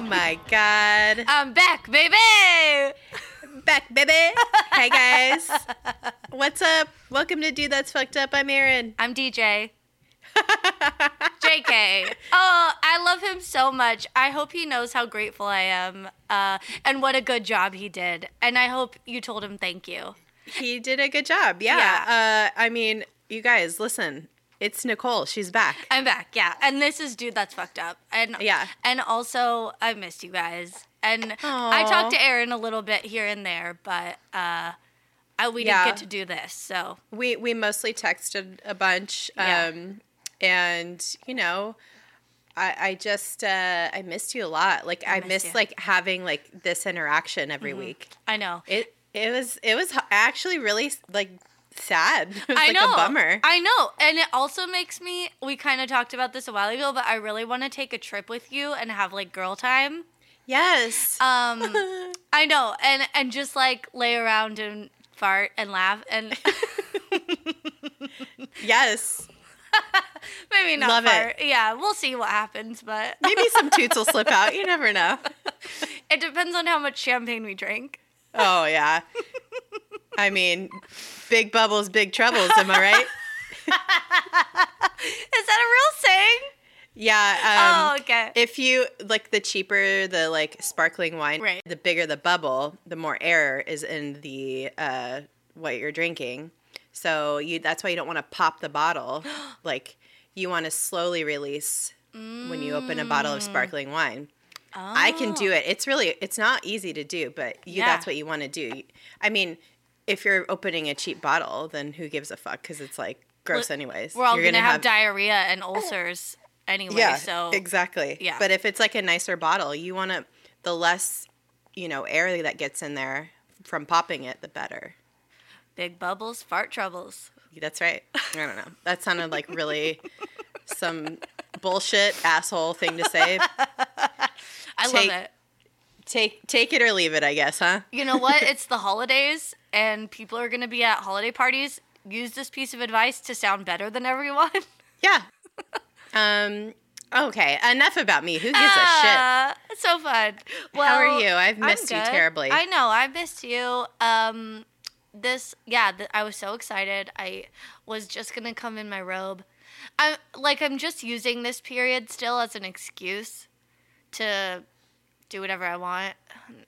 Oh my god. I'm back, baby. Back, baby. Hey guys. What's up? Welcome to Dude That's Fucked Up. I'm Erin. I'm DJ. JK. Oh, I love him so much. I hope he knows how grateful I am uh, and what a good job he did. And I hope you told him thank you. He did a good job. Yeah. Uh, I mean, you guys, listen. It's Nicole. She's back. I'm back, yeah. And this is dude that's fucked up. And Yeah. And also I missed you guys. And I talked to Erin a little bit here and there, but uh I, we Yeah. didn't get to do this. So We we mostly texted a bunch. Yeah. Um and you know, I I just uh I missed you a lot. Like I, missed miss you. like having like this interaction every Mm-hmm. week. I know. It it was it was actually really like sad. I like know. a bummer. I know. And it also makes me we kind of talked about this a while ago, but I really want to take a trip with you and have like girl time. yes. Um I know. And and just like lay around and fart and laugh and yes. maybe not Love it. Yeah, we'll see what happens, but Maybe some toots will slip out. You never know. it depends on how much champagne we drink. Oh yeah. I mean, big bubbles, big troubles. Am I right? Is that a real saying? Yeah. Um, oh, okay. If you like the cheaper the like sparkling wine, Right. the bigger the bubble, the more air is in the uh, what you're drinking. So you that's why you don't want to pop the bottle. like you want to slowly release when you open a bottle Mm. of sparkling wine. I can do it. It's really it's not easy to do, but you Yeah. that's what you want to do. I mean, if you're opening a cheap bottle, then who gives a fuck cuz it's like gross anyways. We're all You're gonna, have, diarrhea and ulcers anyway. yeah, so exactly. yeah. But if it's like a nicer bottle, you want to the less, you know, air that gets in there from popping it, the better. big bubbles, fart troubles. That's right. I don't know. That sounded like really some bullshit asshole thing to say. I Take- love it. Take take it or leave it, I guess, huh? You know what? it's the holidays, and people are gonna be at holiday parties. Use this piece of advice to sound better than everyone. Yeah. Um. Okay. Enough about me. Who gives a shit? Ah, It's so fun. Well, How are you? I've missed you terribly. I know. I missed you. Um, this, yeah, th- I was so excited. I was just gonna come in my robe. I'm like, I'm just using this period still as an excuse to do whatever I want,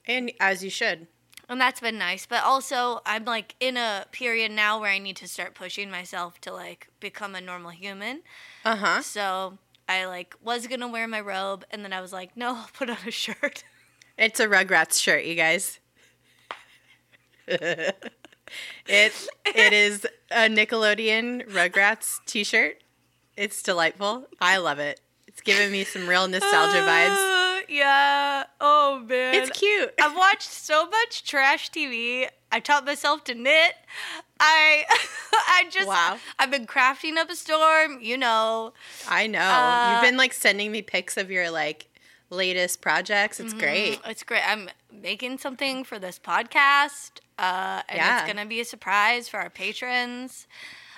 and as you should. and that's been nice. But also, I'm like in a period now where I need to start pushing myself to like become a normal human. Uh huh. So I like was gonna wear my robe, and then I was like, no, I'll put on a shirt. It's a Rugrats shirt, you guys. it it is a Nickelodeon Rugrats T-shirt. It's delightful. I love it. It's giving me some real nostalgia vibes. Yeah. Oh man. It's cute. I've watched so much trash TV. I taught myself to knit. I I just Wow. I've been crafting up a storm, you know. I know. Uh, You've been like sending me pics of your like latest projects. It's great. Mm, It's great. I'm making something for this podcast. Uh and Yeah. it's gonna be a surprise for our patrons.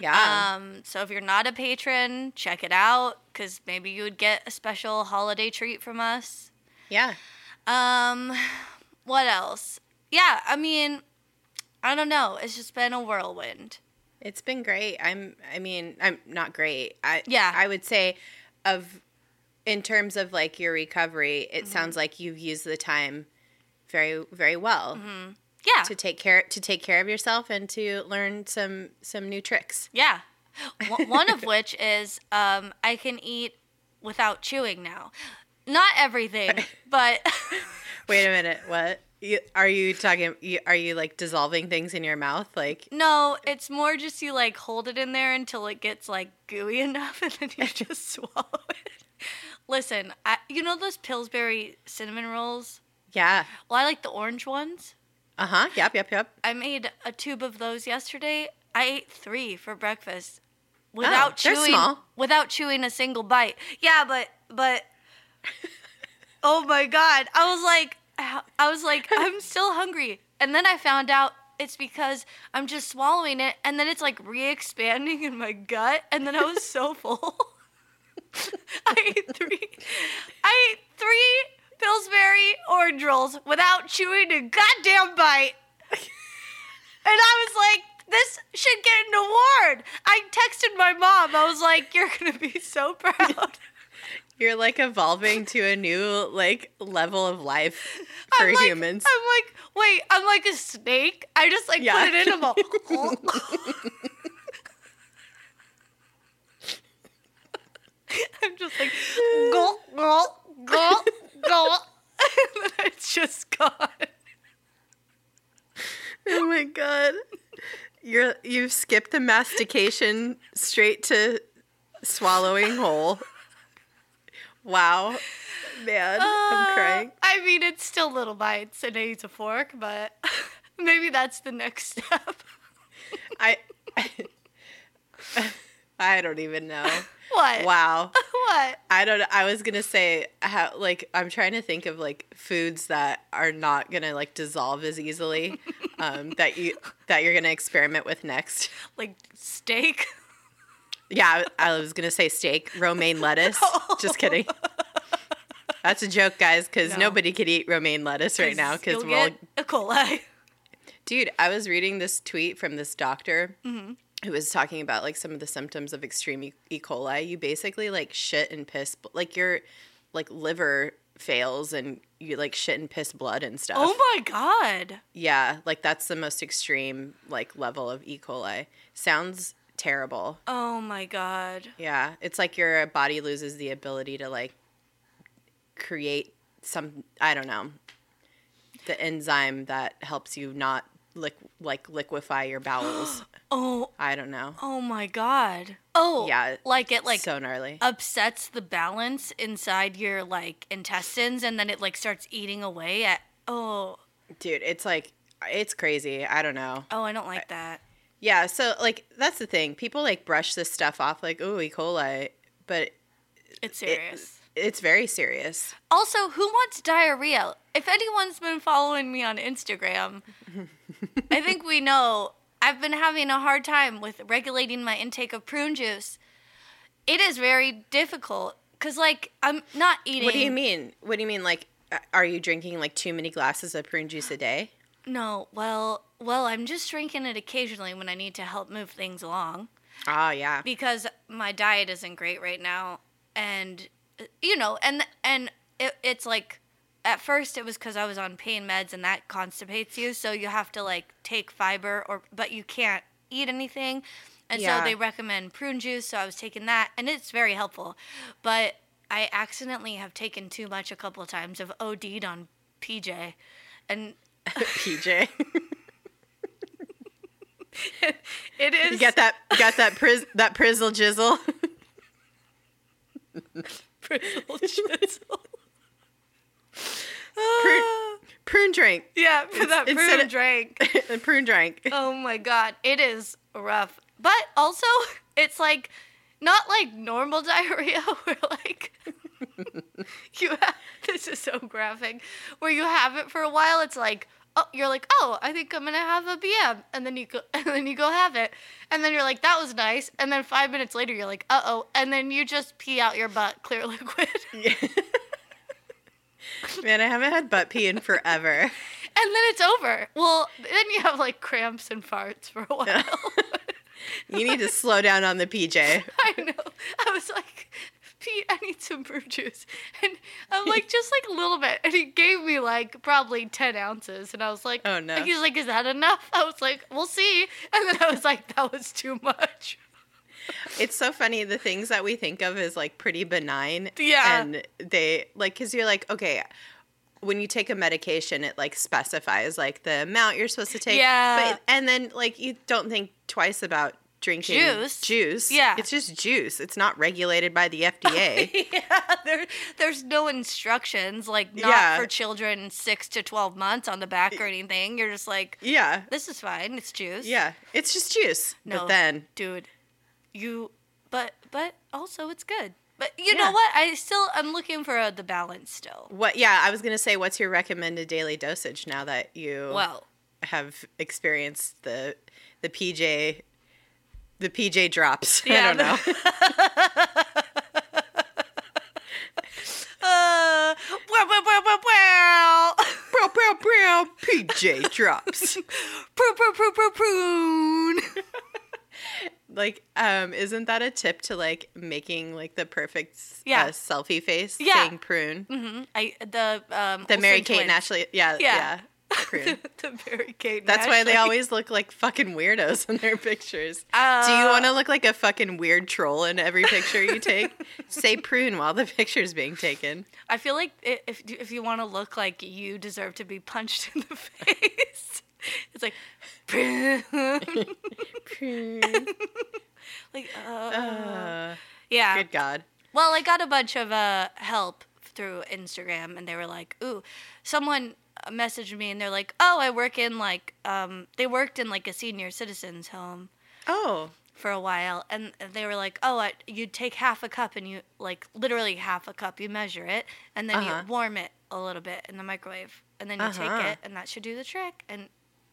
Yeah. Um, so if you're not a patron, check it out because maybe you would get a special holiday treat from us. Yeah. Um, what else? Yeah, I mean, I don't know. It's just been a whirlwind. It's been great. I'm I mean, I'm not great. I Yeah. I would say of in terms of like your recovery, Mm-hmm. it sounds like you've used the time very very well Yeah, to take care to take care of yourself and to learn some some new tricks. yeah. One one of which is um, I can eat without chewing now. Not everything, but Wait a minute. What? You, are you talking you, are you like dissolving things in your mouth like no, it's more just you like hold it in there until it gets like gooey enough and then you just swallow it. Listen, I, you know those Pillsbury cinnamon rolls? Yeah. Well, I like the orange ones. Uh-huh. Yep, yep, yep. I made a tube of those yesterday. I ate three for breakfast without Oh, they're chewing small. without chewing a single bite. Yeah, but but oh my god, I was like I was like I'm still hungry. And then I found out it's because I'm just swallowing it and then it's like re-expanding in my gut and then I was so full. I ate three I ate three Pillsbury orange rolls without chewing a goddamn bite. And I was like, this should get an award. I texted my mom. I was like, you're going to be so proud. You're like evolving to a new like level of life for I'm like, humans. I'm like, wait, I'm like a snake. I just like Yeah. put it in a bowl. I'm just like gulp, gulp, gulp, gulp. and then it's just gone. oh my god. You're you've skipped the mastication straight to swallowing whole. Wow. Man, I'm Uh, crying. I mean, it's still little bites and I use a fork, but maybe that's the next step. I I don't even know. What? Wow. What? I don't I was going to say how like I'm trying to think of like foods that are not going to like dissolve as easily um that you that you're going to experiment with next. Like steak? Yeah, I was going to say steak, romaine lettuce. Just kidding. That's a joke, guys, cuz No. nobody could eat romaine lettuce right now cuz we're all E. coli. Dude, I was reading this tweet from this doctor Mm-hmm. who was talking about like some of the symptoms of extreme E. e. coli. You basically like shit and piss, like your like liver fails and you like shit and piss blood and stuff. Oh my god. yeah, like that's the most extreme like level of E. coli. Sounds terrible. Oh my god. Yeah, it's like your body loses the ability to like create some I don't know the enzyme that helps you not lick like liquefy your bowels. Oh, I don't know. oh my god. Oh, Yeah, Like it like so gnarly. upsets the balance inside your like intestines and then it like starts eating away at Oh, Dude, it's like it's crazy. I don't know. oh, I don't like that. Yeah, so like that's the thing. People like brush this stuff off like, "Oh, E. coli," but It's serious. it's very serious. Also, who wants diarrhea? If anyone's been following me on Instagram, I think we know I've been having a hard time with regulating my intake of prune juice. It is very difficult because, like, I'm not eating. What do you mean? What do you mean like are you drinking like too many glasses of prune juice a day? No, well, well, I'm just drinking it occasionally when I need to help move things along Oh, yeah. because my diet isn't great right now, and you know, and and it, it's like at first it was because I was on pain meds and that constipates you, so you have to like take fiber or but you can't eat anything, and Yeah. so they recommend prune juice. So I was taking that, and it's very helpful, but I accidentally have taken too much a couple of times. I've OD'd on PJ, and PJ. it is you got that got that priz that prizzle jizzle. Frizzle chisel. prune, prune drink. yeah, for that instead prune drink. prune drink. Oh my god, it is rough. But also, it's like not like normal diarrhea where like you have this is so graphic where you have it for a while. It's like oh, you're like oh, I think I'm gonna have a BM, and then you go and then you go have it, and then you're like that was nice, and then five minutes later you're like uh oh, and then you just pee out your butt clear liquid. Yeah. Man, I haven't had butt pee in forever. And then it's over. Well, then you have like cramps and farts for a while. You need to slow down on the PJ. I know. I was like, Pete, I need some fruit juice. And I'm like, just like a little bit. And he gave me like probably 10 ounces. And I was like, Oh, no. He's like, is that enough? I was like, we'll see. And then I was like, that was too much. It's so funny the things that we think of as like pretty benign. Yeah. And they like cuz you're like, okay, when you take a medication it like specifies like the amount you're supposed to take. Yeah. But and then like you don't think twice about drinking Juice. Juice. Yeah. It's just juice. It's not regulated by the FDA. yeah, there, there's no instructions, like not Yeah. for children six to 12 months on the back or anything. You're just like, yeah. this is fine. It's juice. Yeah. It's just juice. No, But then dude, you, but but also it's good. But you Yeah. know what? I still I'm looking for uh the balance still. what yeah, I was going to say what's your recommended daily dosage now that you Well, have experienced the the PJ the PJ drops. Yeah, I don't know. uh, well, well, well, well, well. PJ drops. Prune, prune, prune, prune, prune. like, um, isn't that a tip to like making like the perfect Yeah. uh, selfie face? Yeah. Saying prune. hmm I the um The Mary Kate and. Ashley. Yeah. Yeah. Yeah. Prune. the and That's why they always look like fucking weirdos in their pictures. Do you Uh, want to look like a fucking weird troll in every picture you take? Say prune while the picture's being taken. I feel like if if you want to look like you deserve to be punched in the face, it's like, prune. Prune. like uh, Uh, yeah. good God. Well, I got a bunch of uh, help through Instagram, and they were like, "Ooh, someone uh, messaged me, and they're like, oh, I work in like um, they worked in like a senior citizens home Oh. for a while, and they were like, oh, I, you take half a cup, and you like literally half a cup, you measure it, and then Uh-huh. you warm it a little bit in the microwave, and then you Uh-huh. take it, and that should do the trick, and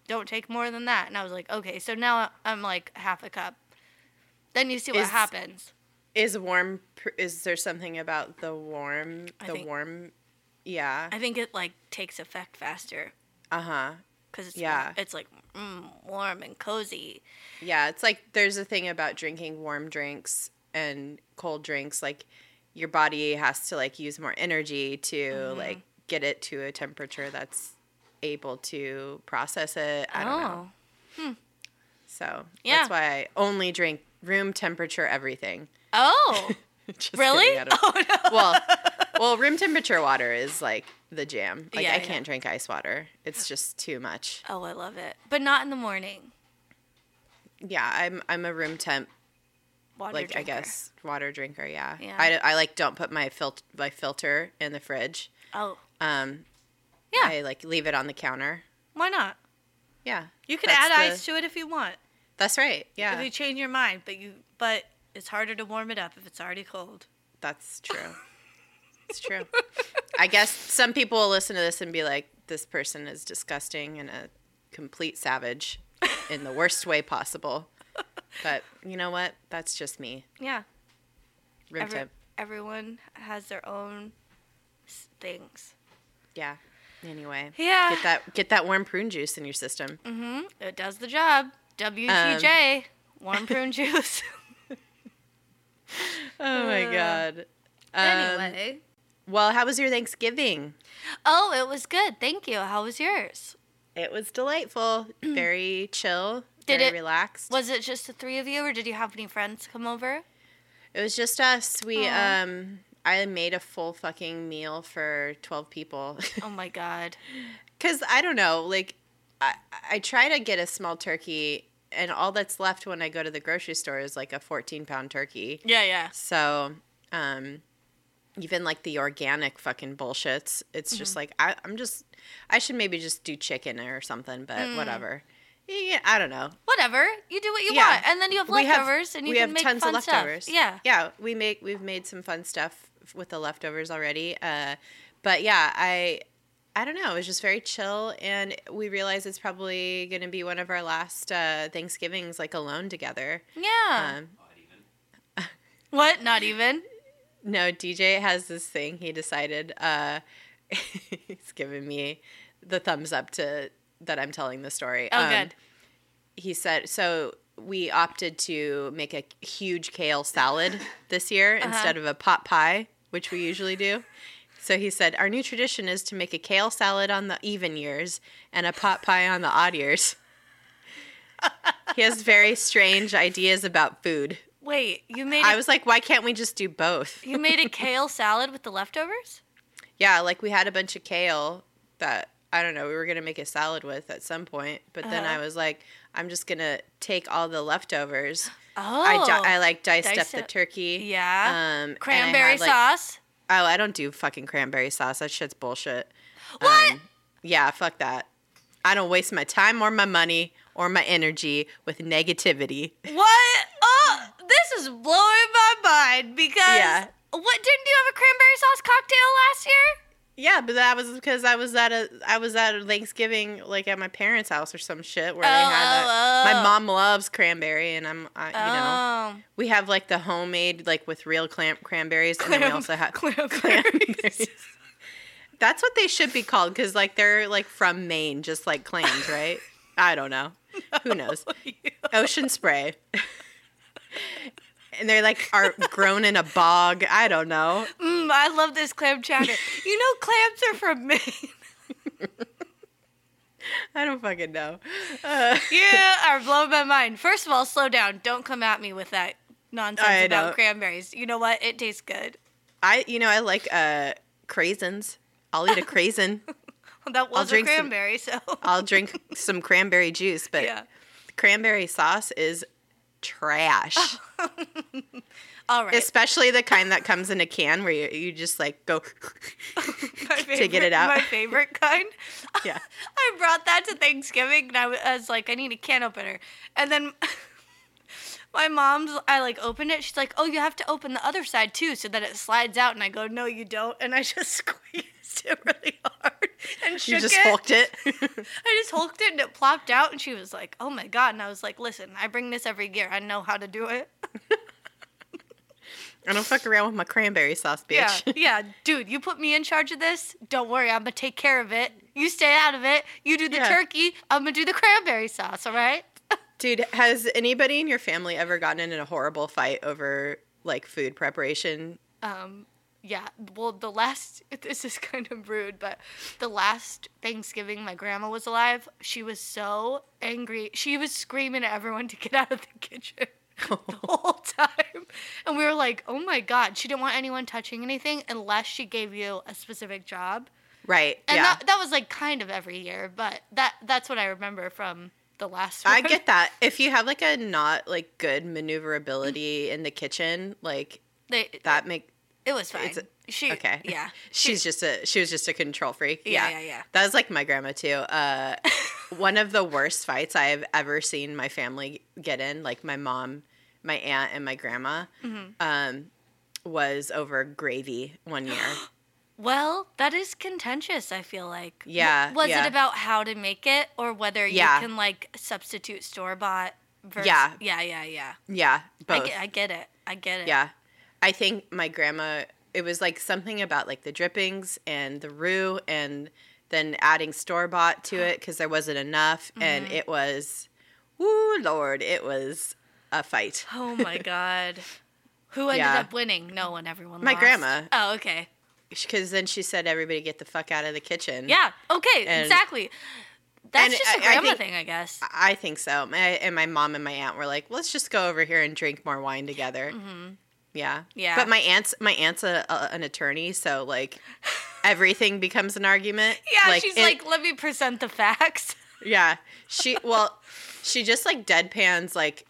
don't take more than that. And I was like, okay, so now I'm like half a cup. Then you see what Is- happens. Is warm? Is there something about the warm? I The warm. Yeah. I think it like takes effect faster. Uh huh. because it's Yeah. it's like mm, warm and cozy. Yeah, it's like there's a thing about drinking warm drinks and cold drinks. Like your body has to like use more energy to Mm-hmm. like get it to a temperature that's able to process it. I don't know. So Yeah. that's why I only drink room temperature everything. Oh, really? kidding, Oh no. well, well, room temperature water is like the jam. Like Yeah, I can't drink ice water. It's just too much. Oh, I love it, but not in the morning. Yeah, I'm I'm a room temp Water like I guess water drinker. Yeah. Yeah. I, I like don't put my filter my filter in the fridge. Oh, Um, Yeah. I like leave it on the counter. why not? Yeah. You can add the- ice to it if you want. That's right. Yeah. If you change your mind, but you but it's harder to warm it up if it's already cold. That's true. It's true. I guess some people will listen to this and be like, "This person is disgusting and a complete savage in the worst way possible." But you know what? That's just me. Yeah. Room Every- temp. everyone has their own things. Yeah. Anyway. Yeah. Get that get that warm prune juice in your system. Mm-hmm. It does the job. WTJ, Um, warm prune juice. Oh my Uh, god. Um, anyway. Well, how was your Thanksgiving? Oh, it was good. Thank you. How was yours? It was delightful. Very chill. Did very it- relaxed. Was it just the three of you, or did you have any friends come over? It was just us. We Aw. um I made a full fucking meal for 12 people. Oh my god. Cuz I don't know, like I I try to get a small turkey and all that's left when I go to the grocery store is like a 14 pound turkey. Yeah, yeah. So, um even like the organic fucking bullshits, it's just like I I'm just I should maybe just do chicken or something, but whatever. Yeah, I don't know. Whatever. You do what you Yeah. want, and then you have We have- leftovers, and you we can have make tons fun of leftovers. stuff. Yeah. yeah. We make we've made some fun stuff with the leftovers already. Uh, but yeah, I I don't know. It was just very chill, and we realized it's probably going to be one of our last uh, Thanksgivings like alone together. Yeah. Um, what? Not even. No, DJ has this thing. He decided uh, he's giving me the thumbs up to that I'm telling the story. Oh, Um, good. he said so we opted to make a huge kale salad this year Uh-huh. instead of a pot pie which we usually do so he said our new tradition is to make a kale salad on the even years and a pot pie on the odd years he has very strange ideas about food Wait, you made i a, was like why can't we just do both you made a kale salad with the leftovers? yeah like we had a bunch of kale that i don't know we were gonna make a salad with at some point but then Uh-huh. i was like i'm just gonna take all the leftovers Oh. I, di- I like diced up Diced the turkey. Yeah. Um, Cranberry had, like- sauce. Oh, I don't do fucking cranberry sauce. That shit's bullshit. What? Um, yeah, fuck that. I don't waste my time or my money or my energy with negativity. What? Oh, this is blowing my mind because Yeah. what didn't you have a cranberry sauce cocktail last year? Yeah, but that was because I was at a I was at a Thanksgiving like at my parents' house or some shit where they Oh, had oh, that. oh. My oh. mom loves cranberry, and I'm I, you know Oh. we have like the homemade like with real clam cranberries, and then we also have cranberries. cranberries. That's what they should be called because, like, they're like from Maine, just like clams, right? I don't know. Who knows? Ocean spray. And they're like are grown in a bog. I don't know. Mm, I love this clam chowder. you know, clams are from Maine. I don't fucking know. Uh, you are blowing my mind. First of all, slow down. Don't come at me with that nonsense I about know. cranberries. You know what? It tastes good. I, you know, I like uh, craisins. I'll eat a craisin. That was a drink some- cranberry, so I'll drink some cranberry juice, but yeah. cranberry sauce is trash. Oh. All right. Especially the kind that comes in a can where you, you just like go. my to get it out. My favorite kind. Yeah. I brought that to Thanksgiving and I was like, I need a can opener. And then my mom's, I like opened it. She's like, oh, you have to open the other side too so that it slides out. And I go, no, you don't. And I just squeezed it really hard and shook it. you just it. hulked it. I just hulked it and it plopped out. And she was like, oh my God. And I was like, listen, I bring this every year. I know how to do it. I don't fuck around with my cranberry sauce, bitch. Yeah, yeah, dude, you put me in charge of this. Don't worry, I'm gonna take care of it. You stay out of it. You do the Yeah. turkey. I'm gonna do the cranberry sauce. All right? Dude, has anybody in your family ever gotten in a horrible fight over like food preparation? Um, yeah. Well, the last. This is kind of rude, but the last Thanksgiving my grandma was alive, she was so angry. She was screaming at everyone to get out of the kitchen. the whole time. And we were like, oh my God. She didn't want anyone touching anything unless she gave you a specific job. Right. And yeah. that, that was like kind of every year, but that that's what I remember from the last one. I get that. If you have like a not like good maneuverability in the kitchen, like they, that make it was fine. she okay. Yeah. She's just a she was just a control freak. Yeah, Yeah, yeah, yeah. That was like my grandma too. Uh, one of the worst fights I have ever seen my family get in, like my mom, my aunt, and my grandma, Mm-hmm. um, was over gravy one year. Well, that is contentious, I feel like. Yeah, Was yeah. it about how to make it or whether Yeah. you can like substitute store bought versus Yeah. Yeah, yeah, yeah. yeah, I both. get, I get it. I get it. Yeah. I think my grandma, it was like something about like the drippings and the roux and then adding store bought to it because there wasn't enough. And Mm-hmm. it was, woo, Lord, it was a fight. Oh my god. Who ended Yeah. up winning? No one, everyone My lost. grandma. Oh, okay. Because then she said, everybody get the fuck out of the kitchen. Yeah, okay, And- exactly. That's just a I- I grandma think- thing, I guess. I think so. My, and my mom and my aunt were like, let's just go over here and drink more wine together. Yeah. Mm-hmm. Yeah. But my aunt's my aunt's a, a, an attorney, so like everything becomes an argument. Yeah, she's it- like, let me present the facts. Yeah. She well, she just like deadpans like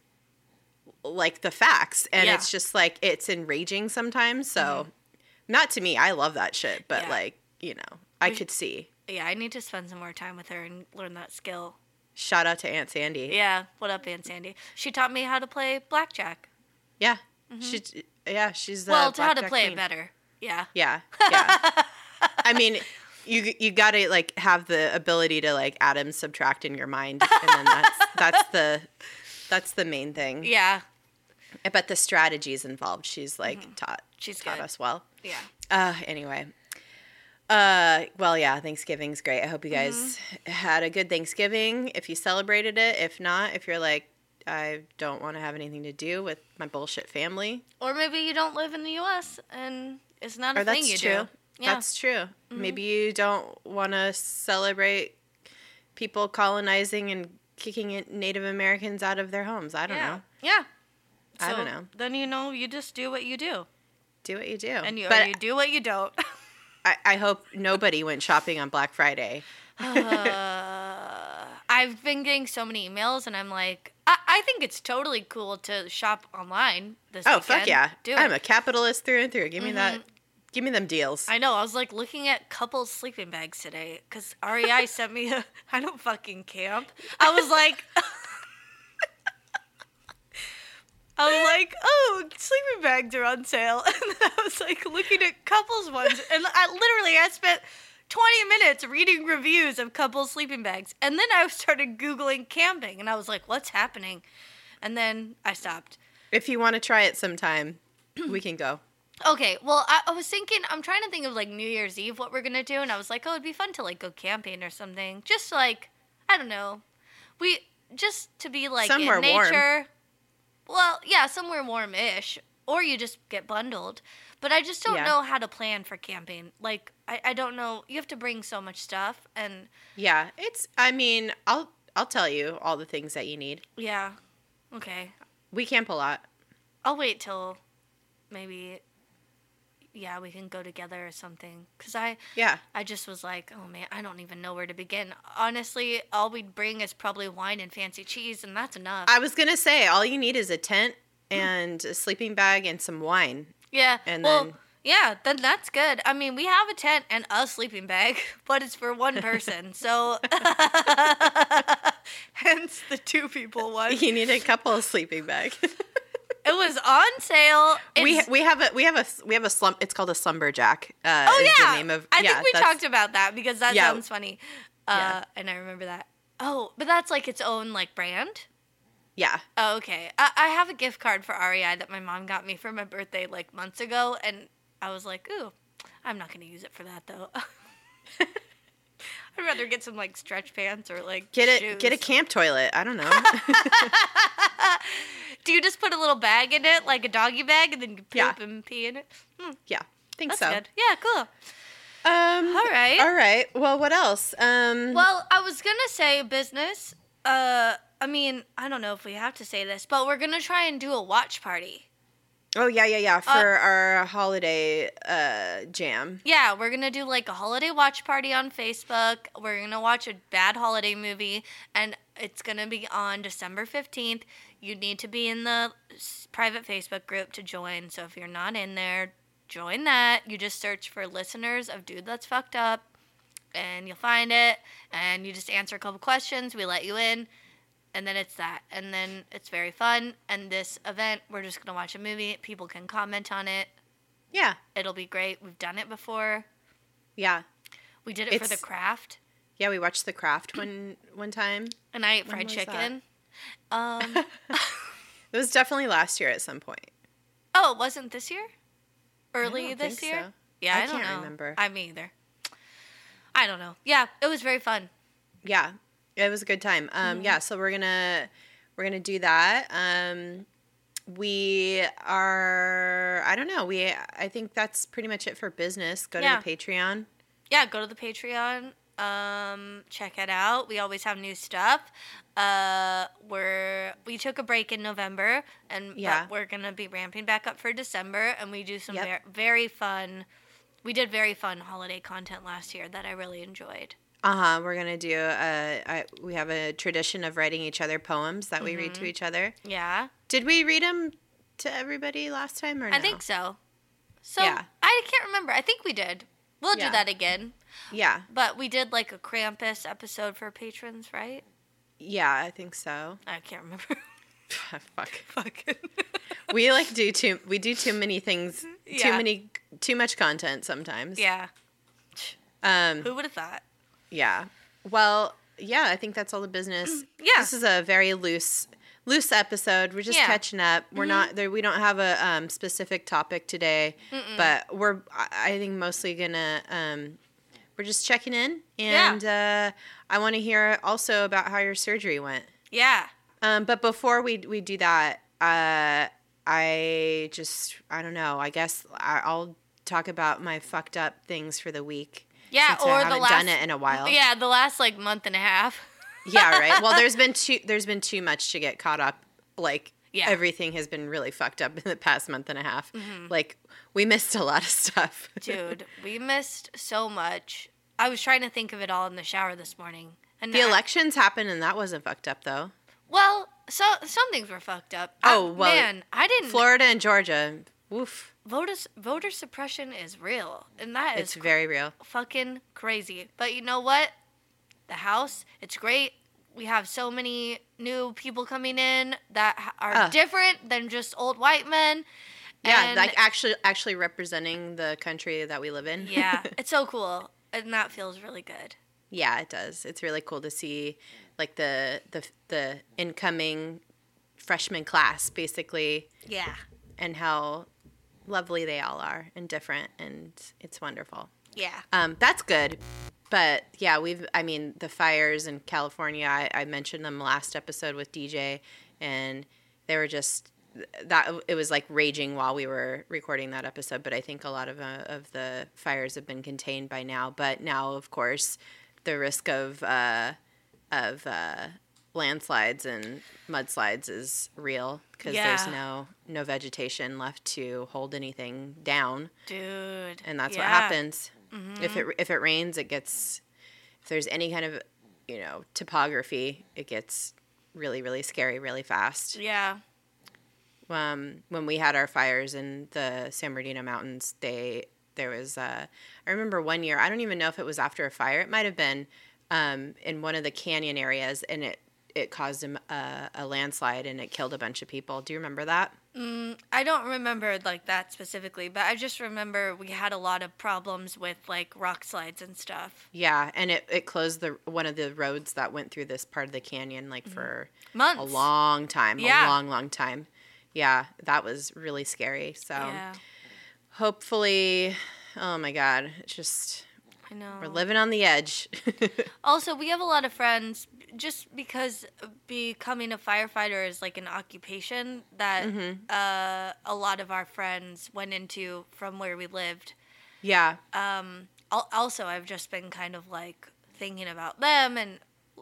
like the facts and Yeah. Mm-hmm. it's just like it's enraging sometimes. So not to me, I love that shit, but Yeah. like, you know, I We- could see. Yeah, I need to spend some more time with her and learn that skill. Shout out to Aunt Sandy. Yeah, what up, Aunt Sandy? She taught me how to play blackjack. Yeah. She yeah, she's the Mm-hmm. well, to how to play queen. it better. Yeah. Yeah. Yeah. I mean, you you got to like have the ability to like add and subtract in your mind and then that's that's the that's the main thing. Yeah, But the strategies involved, she's like taught Mm-hmm. She's taught good. us well. Yeah. Uh anyway. Uh well yeah, Thanksgiving's great. I hope you guys Mm-hmm. had a good Thanksgiving if you celebrated it. If not, if you're like I don't want to have anything to do with my bullshit family. Or maybe you don't live in the U.S. and it's not a Or thing you true. do. Yeah. Mm-hmm. That's true. Maybe you don't want to celebrate people colonizing and kicking Native Americans out of their homes. I don't yeah. know. Yeah. I don't know. Then you know you just do what you do, Do what you do. and you, but you do what you don't. I, I hope nobody went shopping on Black Friday. uh, I've been getting so many emails, and I'm like, I, I think it's totally cool to shop online this Oh weekend. fuck yeah! Do I'm it. a capitalist through and through. Give me that. Give me them deals. I know. I was like looking at couples sleeping bags today because REI sent me a. I don't fucking camp. I was like. I was like, oh, sleeping bags are on sale. And then I was like looking at couples ones. And I literally, I spent 20 minutes reading reviews of couples sleeping bags. And then I started Googling camping. And I was like, what's happening? And then I stopped. if you want to try it sometime, we can go. Okay, well, I, I was thinking, I'm trying to think of like New Year's Eve what we're gonna do, and I was like, oh, it'd be fun to like go camping or something. Just like, I don't know, we just to be like Somewhere in warm. Well, yeah, somewhere warm-ish, or you just get bundled. But I just don't Yeah. know how to plan for camping. Like, I, I don't know. You have to bring so much stuff, and Yeah, it's. I mean, I'll I'll tell you all the things that you need. yeah, okay. We camp a lot. I'll wait till maybe. Yeah, we can go together or something. Cause I, Yeah, I just was like, oh man, I don't even know where to begin. Honestly, all we'd bring is probably wine and fancy cheese, and that's enough. I was gonna say all you need is a tent and a sleeping bag and some wine. yeah. and well, then- yeah, then that's good. I mean, we have a tent and a sleeping bag, but it's for one person, so hence the two people one. You need a couple of sleeping bags. It was on sale. we It's- we have a we have a we have a slump. It's called a slumberjack. Uh, Oh yeah, the name of I yeah, think we talked about that because that Yeah. sounds funny, uh, Yeah. and I remember that. Oh, but that's like its own like brand. Yeah, Oh, okay. I, I have a gift card for REI that my mom got me for my birthday like months ago, and I was like, ooh, I'm not gonna use it for that though. I'd rather get some like stretch pants or like get it. Get a camp toilet. I don't know. Do you just put a little bag in it, like a doggy bag, and then you poop Yeah. and pee in it? Hmm, yeah, think that's so. good. Yeah, cool. Um, All right. All right. Well, what else? Um, Well, I was gonna say business. Uh, I mean, I don't know if we have to say this, but we're gonna try and do a watch party. oh yeah, yeah, yeah. For uh, our holiday uh jam. Yeah, we're gonna do like a holiday watch party on Facebook. We're gonna watch a bad holiday movie, and it's gonna be on December 15th. You need to be in the private Facebook group to join. So if you're not in there, join that. You just search for listeners of Dude That's Fucked Up, and you'll find it. And you just answer a couple questions. We let you in. And then it's that. And then it's very fun. And this event, we're just going to watch a movie. People can comment on it. Yeah, It'll be great. We've done it before. yeah, We did it for the craft, yeah. We watched The Craft one one time. and I ate fried chicken. Um, It was definitely last year at some point. oh, it wasn't this year? Early this year? so. Yeah, I I, don't can't know. remember. I mean, either. I don't know. Yeah, it was very fun. Yeah, it was a good time. Um, Mm-hmm. yeah, so we're gonna we're gonna do that. Um, we are. I don't know. We. I think that's pretty much it for business. Go Yeah. to the Patreon. Yeah, go to the Patreon. Um, check it out. We always have new stuff. Uh, we're we took a break in November, and Yeah. we're gonna be ramping back up for December, and we do some Yep. ver- very fun. We did very fun holiday content last year that I really enjoyed. Uh huh. We're gonna do. Uh, I, we have a tradition of writing each other poems that we Mm-hmm. read to each other. Yeah. Did we read them to everybody last time or no? I think so. So Yeah. I can't remember. I think we did. We'll Yeah. do that again. Yeah. But we did like a Krampus episode for patrons, right? Yeah, I think so. I can't remember. Fuck. Fucking. We like do too. We do too many things. Too many. Too much content sometimes. yeah. Um. Who would have thought? Yeah. Well, yeah, I think that's all the business. Yeah. This is a very loose loose episode. We're just Yeah. Mm-hmm. catching up. We're not there we don't have a um, specific topic today, but we're I think mostly going to um we're just checking in Yeah. and uh I want to hear also about how your surgery went. Yeah. Um but before we we do that, uh I just I don't know. I guess I, I'll talk about my fucked up things for the week. Yeah, since I or the haven't last done it in a while. Yeah, the last like month and a half. yeah, right. Well, there's been too there's been too much to get caught up. Like Yeah. Mm-hmm. everything has been really fucked up in the past month and a half. Like we missed a lot of stuff. Dude, we missed so much. I was trying to think of it all in the shower this morning. And the I- elections happened and that wasn't fucked up though. Well, so some things were fucked up. Oh, I- well, man, I didn't. Florida and Georgia. Woof. voter voter suppression is real, and that is It's very real. fucking crazy. But you know what? The House, it's great. We have so many new people coming in that are Ah. different than just old white men. Yeah, And- like actually actually representing the country that we live in. yeah, it's so cool, and that feels really good. yeah, it does. It's really cool to see like the the the incoming freshman class basically Yeah, and how lovely they all are and different, and it's wonderful. Yeah. Um, that's good. But yeah, we've, I mean, the fires in California, I, I mentioned them last episode with DJ, and they were just, that it was like raging while we were recording that episode. But I think a lot of, uh, of the fires have been contained by now. But now, of course, the risk of, uh, of, uh, landslides and mudslides is real because there's no no vegetation left to hold anything down Dude. and that's Yeah. what happens if it if it rains it gets if there's any kind of you know topography it gets really really scary really fast. Yeah. um, when we had our fires in the san bernardino mountains they there was uh, i remember one year i don't even know if it was after a fire it might have been um, in one of the canyon areas and it it caused a, a, a landslide and it killed a bunch of people. Do you remember that Mm, I don't remember like that specifically, but I just remember we had a lot of problems with like rock slides and stuff. Yeah, and it, it closed the one of the roads that went through this part of the canyon like mm. for Months. a long time, Yeah. a long, long time. Yeah, that was really scary. So Yeah. hopefully, oh my God, it's just I know. we're living on the edge. Also, we have a lot of friends just because becoming a firefighter is like an occupation that uh, a lot of our friends went into from where we lived. yeah, Um, also, I've just been kind of like thinking about them, and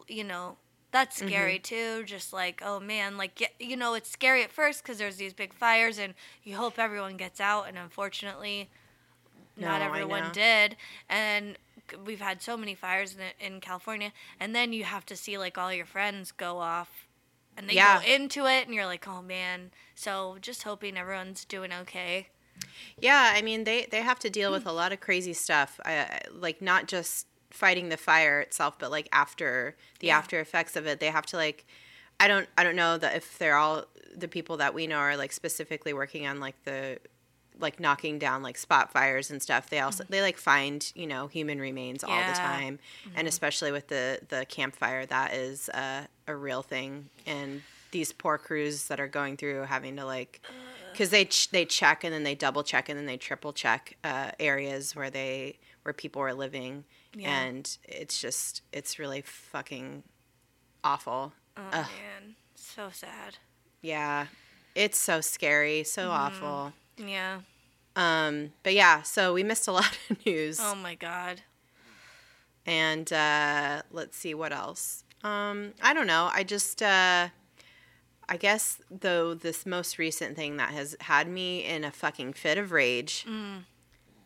you know, that's scary too. Just like, oh man, like you know, it's scary at first because there's these big fires, and you hope everyone gets out, and unfortunately, not No, I everyone did, and we've had so many fires in, in California, and then you have to see like all your friends go off. And they Yeah. go into it, and you're like, "Oh man!" So just hoping everyone's doing okay. yeah. I mean, they they have to deal with a lot of crazy stuff. I- like not just fighting the fire itself, but like after the Yeah. after effects of it, they have to like. I don't I don't know that if they're all the people that we know are like specifically working on like the like knocking down like spot fires and stuff. They also they like find you know human remains all the Yeah. time, and especially with the the Camp Fire, that is uh, a real thing. And these poor crews that are going through having to like because they ch- they check and then they double check and then they triple check uh, areas where they where people are living, Yeah. and it's just it's really fucking awful. Oh Ugh. man, so sad. Yeah, it's so scary, so Mm-hmm. awful. Yeah. Um, but yeah, so we missed a lot of news. Oh my god. And uh, let's see what else. Um, I don't know. I just, uh, I guess though this most recent thing that has had me in a fucking fit of rage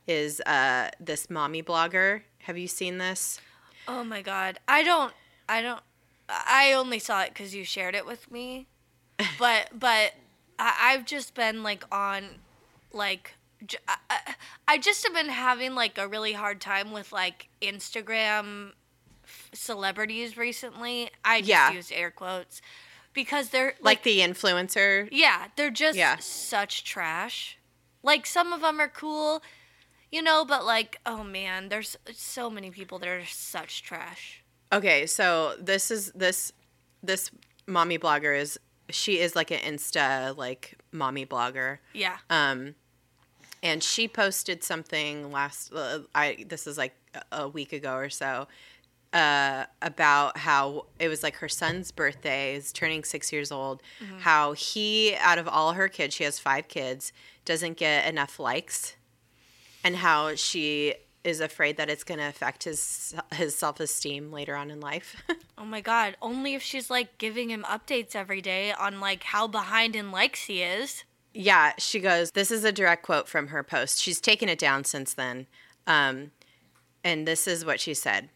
is uh, this mommy blogger. Have you seen this? Oh my god. I don't. I don't. I only saw it because you shared it with me. But but I, I've just been like on, like. I, just have been having like a really hard time with like Instagram f- celebrities recently. I just Yeah. used air quotes because they're Like, the influencer. Yeah, they're just Yeah. such trash. Like some of them are cool, you know, but like, oh man, there's so many people that are such trash. Okay, so this is this this mommy blogger is she is like an Insta like mommy blogger. Yeah. Um, and she posted something last. Uh, I this is like a- week ago or so. Uh, about how it was like her son's birthday is turning six years old. How he, out of all her kids, she has five kids, doesn't get enough likes, and how she is afraid that it's going to affect his his self esteem later on in life. Oh my god, only if she's like giving him updates every day on like how behind in likes he is. Yeah, she goes, This is a direct quote from her post. She's taken it down since then. Um, and this is what she said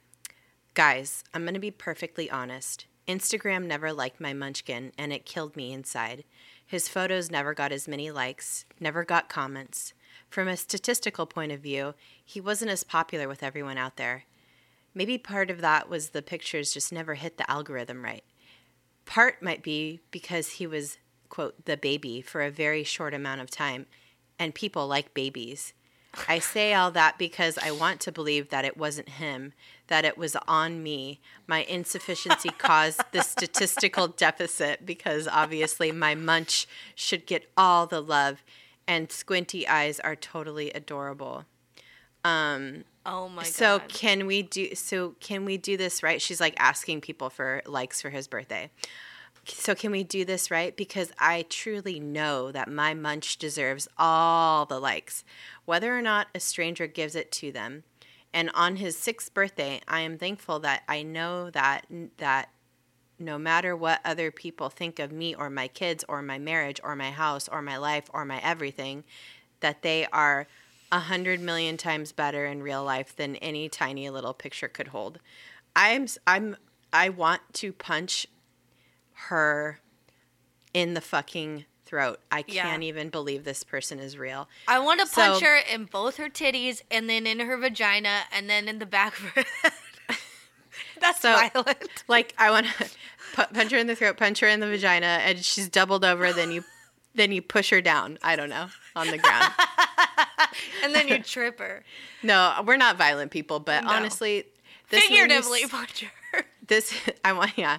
Guys, I'm going to be perfectly honest. Instagram never liked my munchkin, and it killed me inside. His photos never got as many likes, never got comments. From a statistical point of view, he wasn't as popular with everyone out there. Maybe part of that was the pictures just never hit the algorithm right. Part might be because he was, quote, the baby for a very short amount of time, and people like babies. I say all that because I want to believe that it wasn't him, that it was on me. My insufficiency caused the statistical deficit because obviously my munch should get all the love. and squinty eyes are totally adorable. Um, Oh my so god. can we do so can we do this right? She's like asking people for likes for his birthday. So can we do this right? Because I truly know that my munch deserves all the likes, whether or not a stranger gives it to them. And on his sixth birthday, I am thankful that I know that that no matter what other people think of me or my kids or my marriage or my house or my life or my everything, that they are a hundred million times better in real life than any tiny little picture could hold. I'm I'm I want to punch her in the fucking throat. I Yeah. can't even believe this person is real. I want to punch her in both her titties and then in her vagina and then in the back of her head. That's So- violent. Like I want to punch her in the throat, punch her in the vagina, and she's doubled over. Then you, then you push her down. I don't know on the ground. And then you trip her. No, we're not violent people, but No. honestly, this Figuratively punch her. this I want yeah.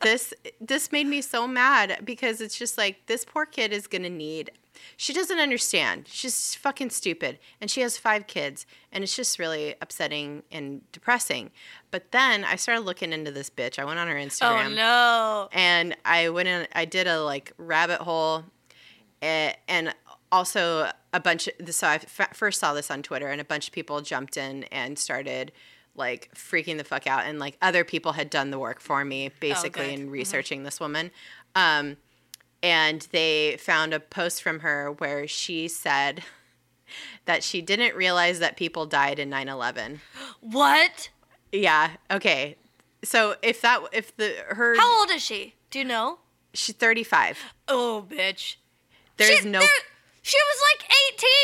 This this made me so mad because it's just like this poor kid is gonna need. She doesn't understand. She's fucking stupid, and she has five kids, and it's just really upsetting and depressing. But then I started looking into this bitch. I went on her Instagram Oh no. and I went in. I did a like rabbit hole, eh, and also a bunch of. So I f- first saw this on Twitter, and a bunch of people jumped in and started like freaking the fuck out, and like other people had done the work for me, basically, good. in researching this woman. Um, and they found a post from her where she said that she didn't realize that people died in 9-11 What? yeah okay so if that if the her How old is she? Do you know? she's 35 Oh, bitch. there's she, no there- she was like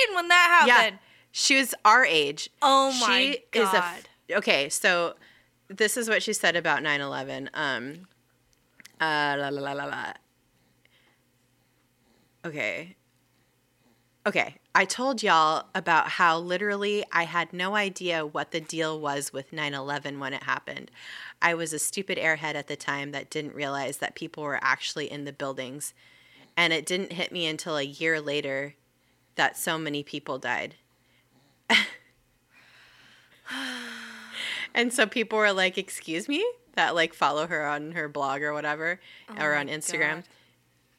18 when that happened Yeah, she was our age. Oh my she Is a, God. Okay, so this is what she said about 9/11. Um, uh, la la la la la. Okay. Okay, I told y'all about how literally I had no idea what the deal was with 9 11 when it happened. I was a stupid airhead at the time that didn't realize that people were actually in the buildings. And it didn't hit me until a year later that so many people died. and so people were like, Excuse me? That like follow her on her blog or whatever, or on Instagram. God.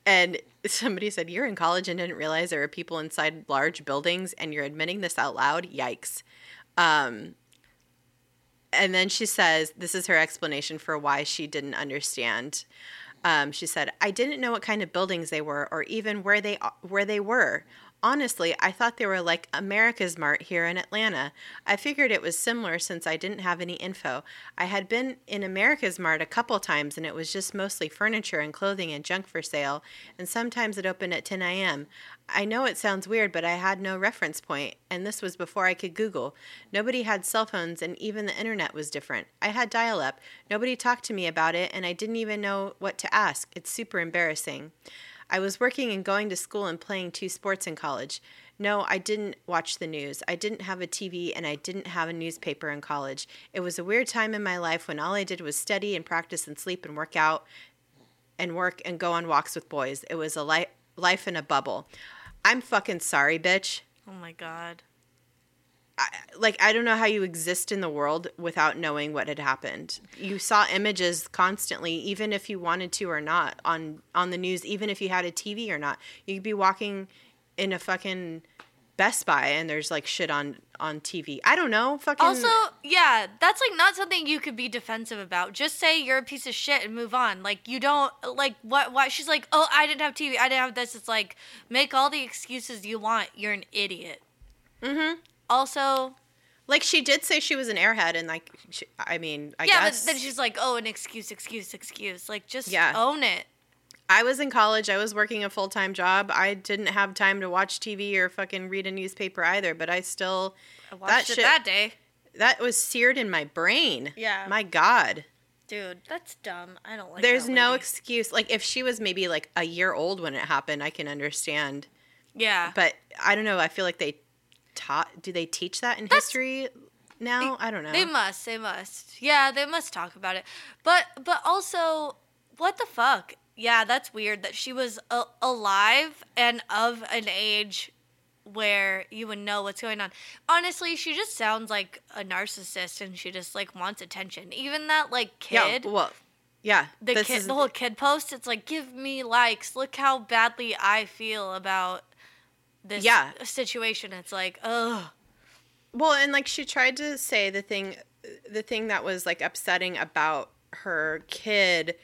And somebody said, You're in college and didn't realize there were people inside large buildings and you're admitting this out loud? Yikes. Um, and then she says, This is her explanation for why she didn't understand. Um, she said, I didn't know what kind of buildings they were or even where they where they were. Honestly, I thought they were like America's Mart here in Atlanta. I figured it was similar since I didn't have any info. I had been in America's Mart a couple times and it was just mostly furniture and clothing and junk for sale, and sometimes it opened at 10 a.m. I know it sounds weird, but I had no reference point, and this was before I could Google. Nobody had cell phones, and even the internet was different. I had dial up. Nobody talked to me about it, and I didn't even know what to ask. It's super embarrassing. I was working and going to school and playing two sports in college. No, I didn't watch the news. I didn't have a TV and I didn't have a newspaper in college. It was a weird time in my life when all I did was study and practice and sleep and work out and work and go on walks with boys. It was a li- life in a bubble. I'm fucking sorry, bitch. Oh my god. Like I don't know how you exist in the world without knowing what had happened. You saw images constantly, even if you wanted to or not, on on the news. Even if you had a TV or not, you could be walking in a fucking Best Buy and there's like shit on on TV. I don't know. Fucking Also, yeah, that's like not something you could be defensive about. Just say you're a piece of shit and move on. Like you don't like what why she's like, "Oh, I didn't have TV. I didn't have this." It's like make all the excuses you want. You're an idiot. Mhm. Also, like she did say she was an airhead, and like she, I mean, I yeah, guess but then she's like, "Oh, an excuse, excuse, excuse." Like just Yeah. own it. I was in college. I was working a full time job. I didn't have time to watch TV or fucking read a newspaper either. But I still I watched it shit- that day. that was seared in my brain. Yeah. My God. Dude, that's dumb. I don't like There's that no excuse. Like if she was maybe like a year old when it happened, I can understand. Yeah. But I don't know. I feel like they taught. Do they teach that in That's- history now? I don't know. They must. They must. Yeah, they must talk about it. But but also, what the fuck? yeah, that's weird that she was a- alive and of an age where you would know what's going on. Honestly, she just sounds like a narcissist and she just like wants attention. Even that like kid, Yeah, well, yeah. the kid, is- the whole kid post, it's like give me likes. Look how badly I feel about this Yeah. situation. It's like, ugh. Well, and like she tried to say the thing the thing that was like upsetting about her kid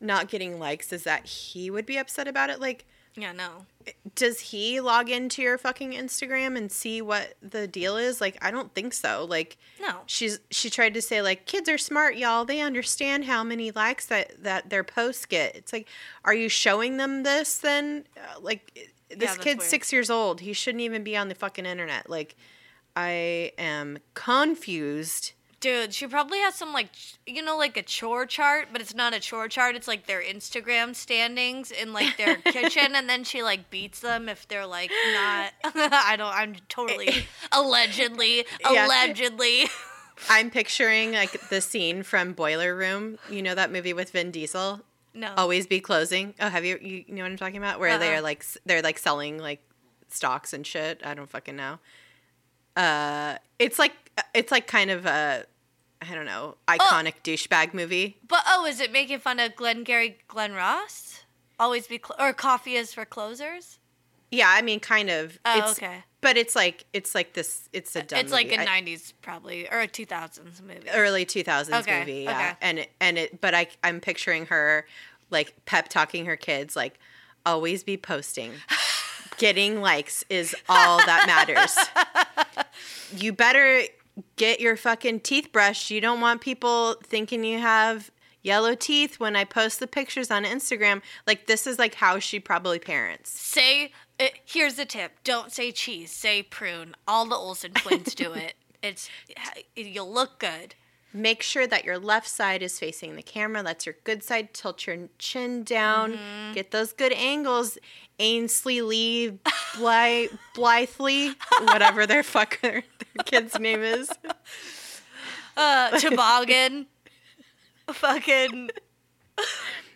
not getting likes is that he would be upset about it. Like Yeah, no. does he log into your fucking Instagram and see what the deal is? Like I don't think so. Like No. she's she tried to say like kids are smart, y'all. They understand how many likes that that their posts get. It's like are you showing them this then? Uh, like this that's kid's weird. 6 years old. He shouldn't even be on the fucking internet. Like I am confused. Dude, she probably has some like you know like a chore chart, but it's not a chore chart. It's like their Instagram standings in like their kitchen, and then she like beats them if they're like not. I don't. I'm totally allegedly, Yeah. allegedly. I'm picturing like the scene from Boiler Room. You know that movie with Vin Diesel? No. Always be closing. Oh, have you you know what I'm talking about? Where Uh-uh. they're like they're like selling like stocks and shit. I don't fucking know. Uh, it's like it's like kind of a I don't know iconic douchebag movie. But oh, is it making fun of Glengarry Glen Ross? Always be cl- or coffee is for closers. Yeah, I mean, kind of. Oh, it's, okay. But it's like it's like this. It's a dumb. it's like a '90s probably or a 2000s movie. early 2000s Okay, movie yeah okay. and it, and it but i i'm picturing her like pep talking her kids like always be posting. Getting likes is all that matters. You better get your fucking teeth brushed. You don't want people thinking you have yellow teeth when i post the pictures on instagram. Like this is like how she probably parents. Say uh, here's the tip: don't say cheese, say prune. All the Olsen twins do it. It's you'll look good. Make sure that your left side is facing the camera. That's your good side. Tilt your chin down. Mm-hmm. Get those good angles. Ainsley Lee Bly Blythley, whatever their fucker their kid's name is. Uh, toboggan, fucking,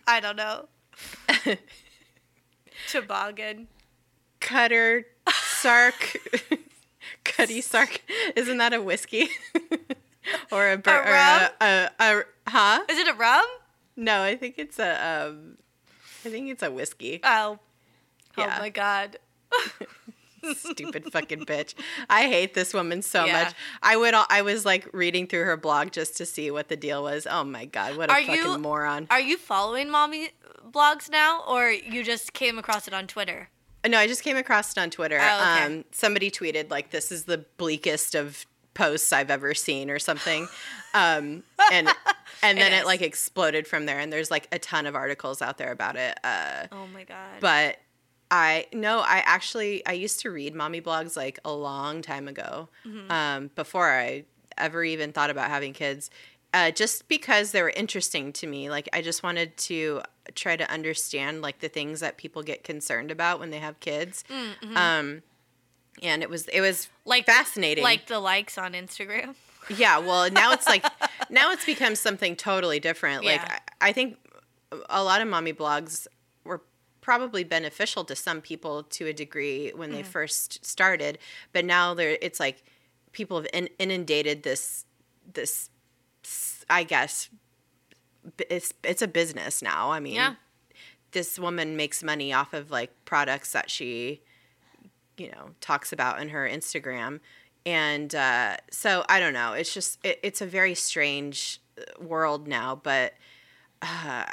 I don't know. toboggan. Cutter Sark. Cutty Sark. Isn't that a whiskey? or a, bur- A or rum? a, a, a huh? Is it a rum? No, I think it's a um I think it's a whiskey. Oh. Yeah. Oh my god. stupid fucking bitch. I hate this woman so Yeah. much. I would I was like reading through her blog just to see what the deal was. Oh my god, what a Are fucking you- moron. Are you following mommy blogs now, or you just came across it on Twitter? no, I just came across it on Twitter. Oh, okay. Um somebody tweeted like this is the bleakest of posts I've ever seen or something. Um and and then It it, like exploded from there and there's like a ton of articles out there about it. Uh Oh my god. but I no, I actually I used to read mommy blogs like a long time ago, Mm-hmm. um, before I ever even thought about having kids, uh, just because they were interesting to me. Like I just wanted to try to understand like the things that people get concerned about when they have kids. Um, and it was it was like fascinating. Like the likes on Instagram. Yeah, well, now it's like now it's become something totally different. Like I, I think a lot of mommy blogs were probably beneficial to some people to a degree when Mm. they first started, but now there it's like people have in, inundated this this I guess it's it's a business now. I mean, Yeah. this woman makes money off of like products that she you know talks about in her instagram. And uh, so i don't know. It's just it, it's a very strange uh, world now but uh,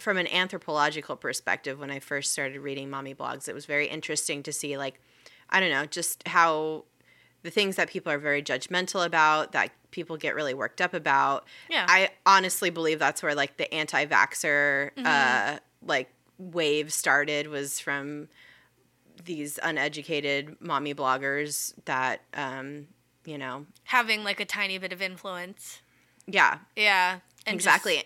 from an anthropological perspective when i first started reading mommy blogs it was very interesting to see like i don't know just how the things that people are very judgmental about that people get really worked up about. Yeah. i honestly believe that's where like the anti-vaxxer uh like wave started was from these uneducated mommy bloggers that um you know Having like a tiny bit of influence. yeah Yeah. And exactly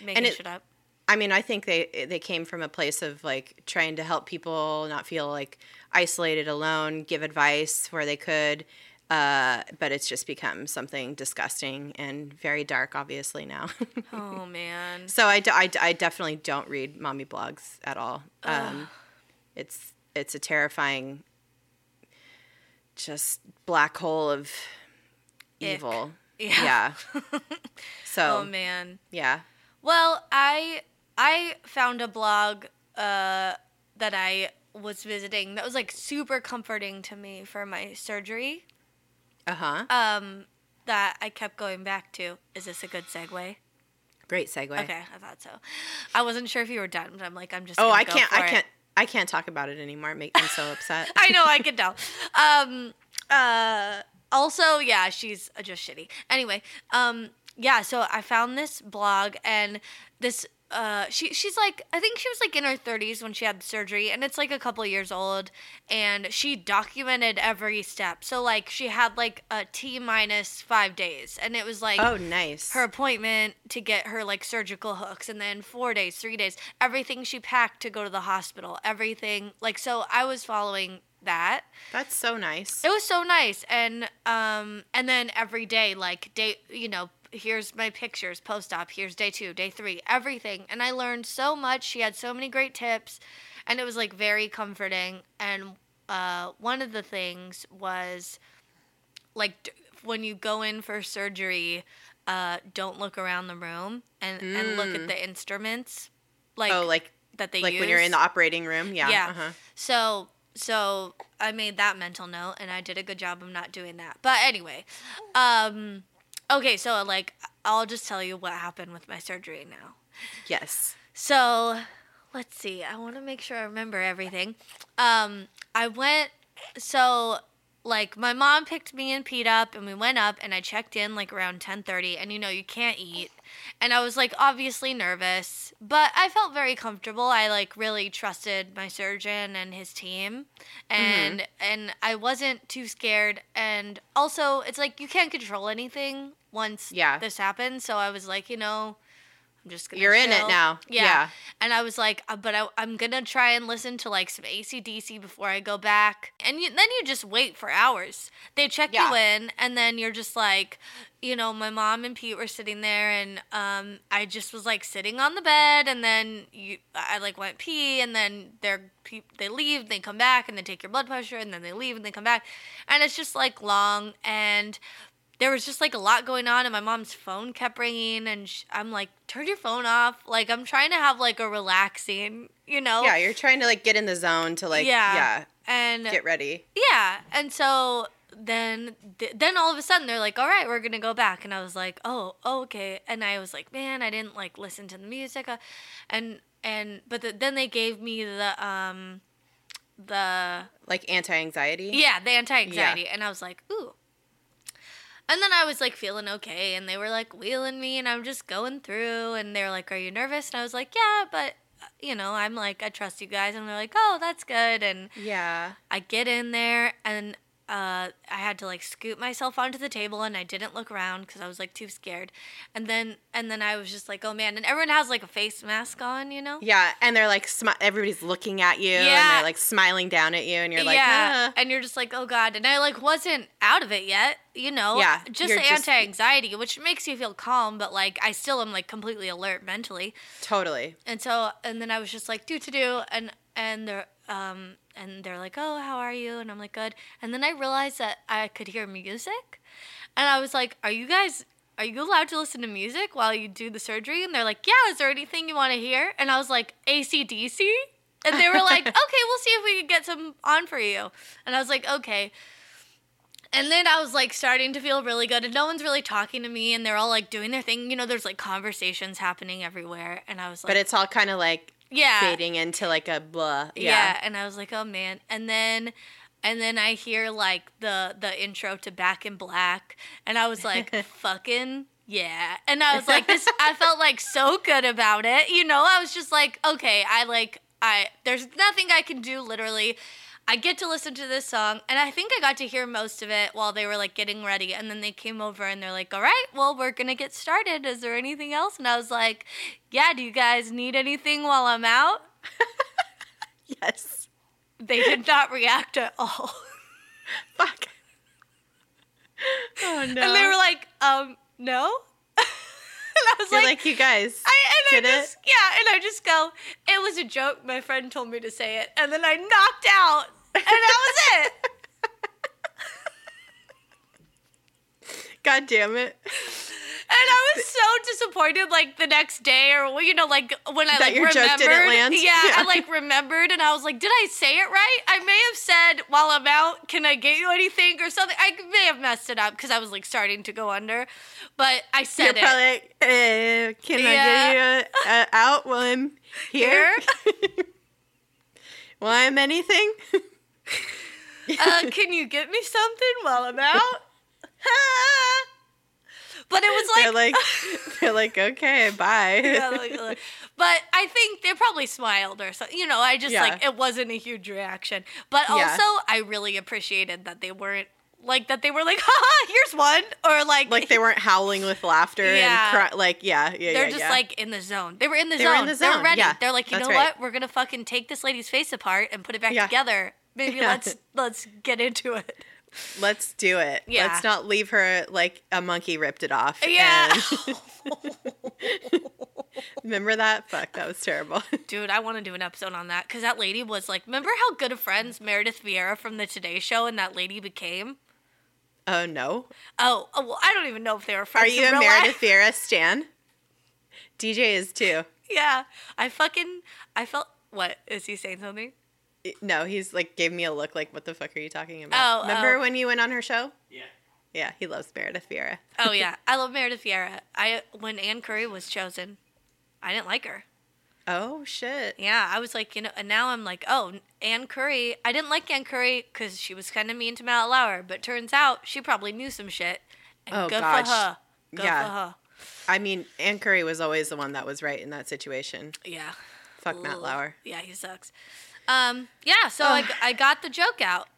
making And it- shit up. I mean, I think they they came from a place of like trying to help people not feel like isolated, alone, give advice where they could. Uh, but it's just become something disgusting and very dark, obviously now. Oh man. so I, d- I, d- I definitely don't read mommy blogs at all. Um, it's it's a terrifying, just black hole of Ick. evil. Yeah. Yeah. So Oh man. yeah. Well, I I found a blog uh, that I was visiting that was like super comforting to me for my surgery. Uh huh. Um, that I kept going back to. Is this a good segue? Great segue. Okay, I thought so. I wasn't sure if you were done, but I'm like, I'm just. Oh, I can't. I it. can't. I can't talk about it anymore. It makes me so upset. I know, I can tell. Um, uh, also, yeah, she's just shitty. Anyway, um, yeah, so I found this blog and this. Uh, she she's like I think she was like in her 30s when she had the surgery and it's like a couple years old and she documented every step so like she had like a t minus five days and it was like oh, nice. her appointment to get her like surgical hooks and then four days three days everything she packed to go to the hospital everything like so i was following that That's so nice. it was so nice and um and then every day like day you know here's my pictures post op here's day two day three everything and i learned so much she had so many great tips and it was like very comforting and uh one of the things was like d- when you go in for surgery uh don't look around the room and and look at the instruments like oh, like that they like use when you're in the operating room. Yeah. yeah. Uh-huh. So so I made that mental note and I did a good job of not doing that. But anyway, um okay, so like I'll just tell you what happened with my surgery now. Yes. So, let's see. I want to make sure I remember everything. Um I went so like my mom picked me and Pete up and we went up and I checked in like around 10:30 and you know you can't eat and I was like obviously nervous but I felt very comfortable I like really trusted my surgeon and his team mm-hmm. and and I wasn't too scared and also it's like you can't control anything once Yeah. this happens so I was like you know I'm just gonna You're in it now. Yeah. And I was like, uh, but I, I'm gonna try and listen to like some AC/DC before I go back. And you, then you just wait for hours. They check you in, and then you're just like, you know, my mom and Pete were sitting there, and um, I just was like sitting on the bed, and then you, I like went pee, and then they're they leave, they come back, and they take your blood pressure, and then they leave, and they come back, and it's just like long and there was just like a lot going on and my mom's phone kept ringing and sh- i'm like turn your phone off like i'm trying to have like a relaxing you know Yeah. You're trying to like get in the zone to like yeah yeah, and get ready. yeah and so then th- then all of a sudden they're like all right we're gonna go back and i was like oh, oh okay and i was like man i didn't like listen to the music uh, and and but the, then they gave me the um the Like anti-anxiety. yeah, the anti anxiety. And I was like, ooh. And then I was like feeling okay, and they were like wheeling me, and I'm just going through, and they're like, "Are you nervous?" And I was like, "Yeah, but you know, I'm like, I trust you guys." And they're like, "Oh, that's good." And Yeah. I get in there, and uh, I had to like scoot myself onto the table, and I didn't look around because I was like too scared. And then, and then I was just like, "Oh man!" And everyone has like a face mask on, you know. Yeah, and they're like smi- everybody's looking at you yeah. and they're like smiling down at you and you're like, yeah, "Ah." and you're just like, oh god, and I like wasn't out of it yet, you know. Yeah, just the just- anti-anxiety, which makes you feel calm, but like I still am like completely alert mentally, totally. and so and then I was just like do to do, and and they're um and they're like, oh, how are you? And I'm like, good. And then I realized that I could hear music, and I was like, are you guys? Are you allowed to listen to music while you do the surgery? And they're like, yeah, is there anything you want to hear? And I was like, AC/DC? And they were like, okay, we'll see if we can get some on for you. And I was like, okay. And then I was like starting to feel really good, and no one's really talking to me, and they're all like doing their thing. You know, there's like conversations happening everywhere, and I was like, But it's all kind of like yeah, fading into like a blah. yeah. Yeah. And I was like, oh man. And then, and then I hear like the the intro to Back in Black, and I was like, fucking yeah. And I was like, this. I felt like so good about it. You know, I was just like, okay, I like, I there's nothing I can do literally. I get to listen to this song, and I think I got to hear most of it while they were like getting ready. And then they came over and they're like, "All right, well, we're gonna get started. Is there anything else?" And I was like, "Yeah, do you guys need anything while I'm out?" Yes. They did not react at all. Fuck. Oh no. And they were like, um, no. I was like, like, you guys. I, and I it? just, yeah, and I just go, it was a joke. My friend told me to say it. And then I knocked out. And that was it. God damn it. And I was so disappointed, like the next day, or you know, like when I That like your joke remembered. didn't land? Yeah, Yeah. I like remembered, and I was like, "Did I say it right? I may have said while I'm out, can I get you anything or something? I may have messed it up because I was like starting to go under, but I You're said probably it. like, uh, can Yeah. I get you uh, out while I'm here? while I'm anything? uh, can you get me something while I'm out? but it was like, they're like, they're like, okay, bye. Yeah, like, but I think they probably smiled or something. You know, I just Yeah. like it wasn't a huge reaction. But Yeah. also, I really appreciated that they weren't like that. They were like, "Haha, here's one," or like, like they weren't howling with laughter Yeah. and cry- like, yeah, yeah, they're yeah, just yeah. like in the zone. They were in the They zone. were in the They're ready. yeah. They're like, you That's know right. what? We're gonna fucking take this lady's face apart and put it back Yeah. together. Maybe Yeah. let's let's get into it. Let's do it. Yeah. Let's not leave her like a monkey ripped it off. Yeah. and- Remember that? Fuck, that was terrible. Dude, I want to do an episode on that because that lady was like, remember how good of friends Meredith Vieira from the Today Show and that lady became? oh no. Oh, oh, well, I don't even know if they were friends. Are you a Meredith life. Vieira stan? DJ is too. Yeah, I fucking, I felt. What is he saying something? No, he's like gave me a look like, what the fuck are you talking about? Oh, Remember oh. when you went on her show? Yeah. Yeah, he loves Meredith Vieira. Oh yeah, I love Meredith Vieira. I when Ann Curry was chosen, I didn't like her. Oh shit. Yeah, I was like, you know, and now I'm like, oh, Ann Curry. I didn't like Ann Curry because she was kind of mean to Matt Lauer, but turns out she probably knew some shit. And Oh, good gosh. for her. Good Yeah. for her. I mean, Ann Curry was always the one that was right in that situation. Yeah. Fuck Matt Lauer. Yeah, he sucks. Um, yeah, so I, I got the joke out,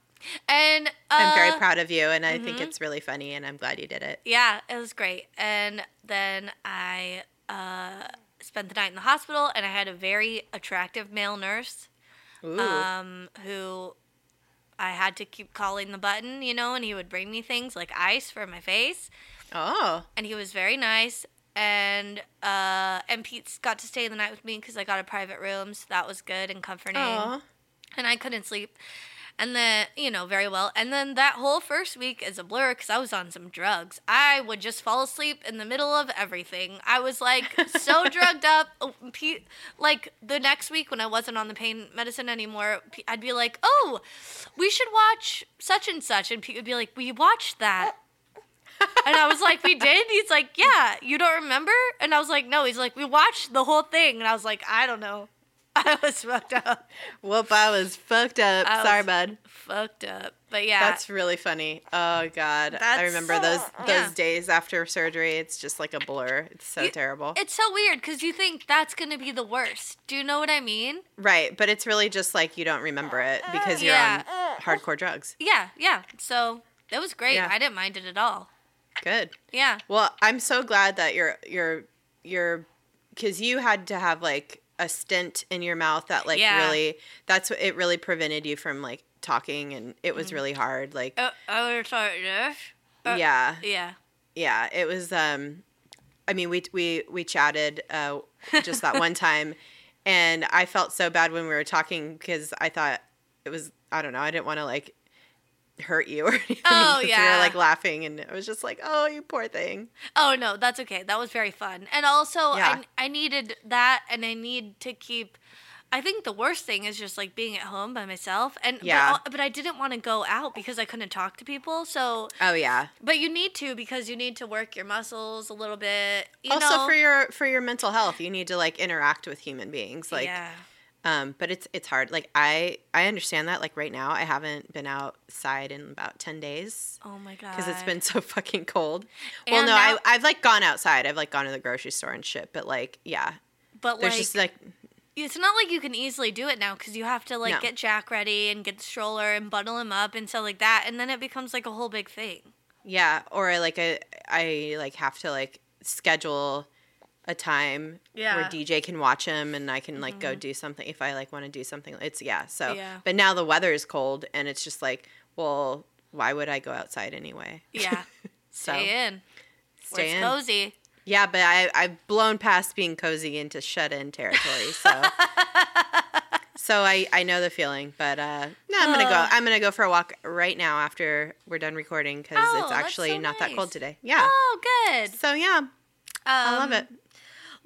and uh, I'm very proud of you, and I think it's really funny, and I'm glad you did it. Yeah, it was great. And then I uh, spent the night in the hospital, and I had a very attractive male nurse um, who I had to keep calling the button, you know, and he would bring me things like ice for my face, oh. and he was very nice. And uh, and Pete got to stay the night with me because I got a private room, so that was good and comforting Aw. and I couldn't sleep. And then, you know, very well. And then that whole first week is a blur because I was on some drugs. I would just fall asleep in the middle of everything. I was like so drugged up. Oh, Pete, like the next week when I wasn't on the pain medicine anymore, I'd be like, oh, we should watch such and such. And Pete would be like, we watched that. And I was like, we did? He's like, yeah, you don't remember? And I was like, no. He's like, we watched the whole thing. And I was like, I don't know. I was fucked up. Whoop, I was fucked up. I Sorry, bud. Fucked up. But yeah. That's really funny. Oh god, I That's- remember those those Yeah. days after surgery. It's just like a blur. It's so You- terrible. It's so weird because you think that's gonna be the worst. Do you know what I mean? right, but it's really just like you don't remember it because you're Yeah. on hardcore drugs. Yeah, yeah. So it was great. Yeah. I didn't mind it at all. Good. Yeah. Well, I'm so glad that you're you're you're because you had to have like a stint in your mouth that like Yeah. really that's what it really prevented you from like talking and it was really hard like I was sorry, this. uh, yeah Yeah. yeah it was um i mean we we we chatted uh just that one time and i felt so bad when we were talking because i thought it was i don't know i didn't want to like hurt you or anything Oh, we yeah. were like laughing and it was just like oh you poor thing Oh no, that's okay. That was very fun. And also, Yeah. I I needed that, and I need to keep. I think the worst thing is just like being at home by myself, and Yeah. But, but I didn't want to go out because I couldn't talk to people. So, oh yeah but you need to because you need to work your muscles a little bit. You also know? for your for your mental health you need to like interact with human beings like yeah. Um but it's it's hard like i i understand that like right now i haven't been outside in about 10 days Oh my god. because it's been so fucking cold. well, no, I, I've like gone outside. I've like gone to the grocery store and shit. But like, yeah, But there's like, just like, it's not like you can easily do it now because you have to like No. get Jack ready and get the stroller and bundle him up and stuff like that, and then it becomes like a whole big thing. yeah, or like a, I like have to like schedule a time Yeah. Mm-hmm. where DJ can watch him and I can like go do something if I like want to do something. It's yeah. So, Yeah. but now the weather is cold and it's just like, well, why would I go outside anyway? Yeah. So Stay in. Stay in. cozy. Yeah, but I I've blown past being cozy into shut in territory. So so I I know the feeling. But uh, no, I'm gonna go. I'm gonna go for a walk right now after we're done recording because Oh, it's actually so not that cold today. Yeah. Oh, good. So yeah, I love Um, it.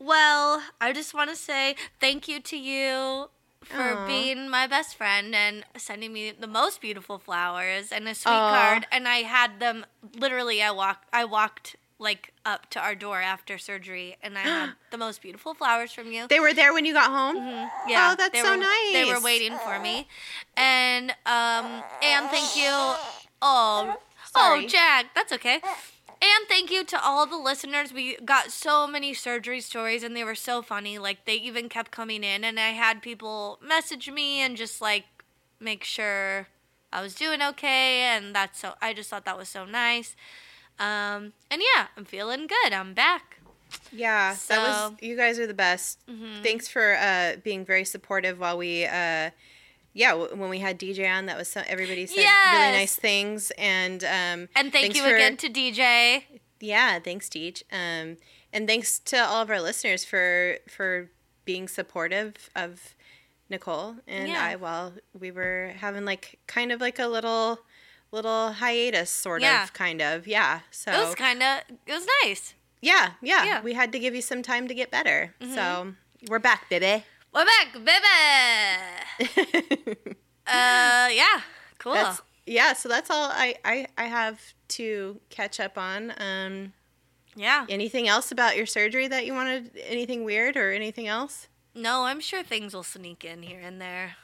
Well, I just want to say thank you to you for Aw. being my best friend and sending me the most beautiful flowers and a sweet Aw. card. And I had them literally. I walked. I walked like up to our door after surgery, and I had the most beautiful flowers from you. They were there when you got home. Yeah, Oh, that's so were, They were waiting for me, and um, and thank you. Oh, Sorry. oh, Jack, that's okay. And thank you to all the listeners. We got so many surgery stories, and they were so funny. Like they even kept coming in, and I had people message me and just like make sure I was doing okay, and that's so. I just thought that was so nice. Um, and yeah, I'm feeling good. I'm back. Yeah, that was. Mm-hmm. You guys are the best. Thanks for uh, being very supportive while we. Uh, yeah, when we had DJ on, that was so, everybody said really nice things, and um, And thank you for- again to DJ. Yeah, thanks, Deej. Um, and thanks to all of our listeners for for being supportive of Nicole and Yeah. I while we were having like kind of like a little little hiatus, sort Yeah. of, kind of. Yeah. So It was kind of. It was nice. yeah, yeah, Yeah. Mm-hmm. we had to give you some time to get better. So we're back, baby. We're back, baby. Uh, yeah, cool. That's yeah. So that's all I I I have to catch up on. Um, yeah. anything else about your surgery that you wanted? Anything weird or anything else? No, I'm sure things will sneak in here and there.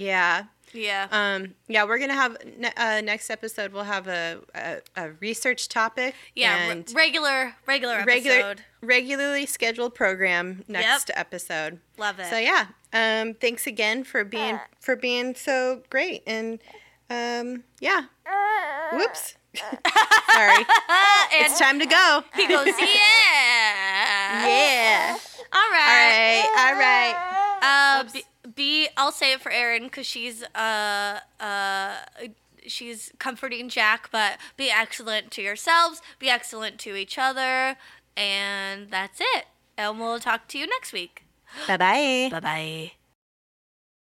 Yeah. Yeah. Um, yeah, we're gonna have uh, next episode. We'll have a a, a research topic. yeah. re- regular, regular episode. regular, regularly scheduled program next episode. Love it. So yeah, um, thanks again for being for being so great and um, yeah. Whoops. Sorry. and it's time to go. he goes, yeah. Yeah. All All right. right. All right. Uh, be, be I'll say it for Erin because she's uh uh she's comforting Jack, but be excellent to yourselves, be excellent to each other, and that's it. And we'll talk to you next week. Bye bye. Bye bye.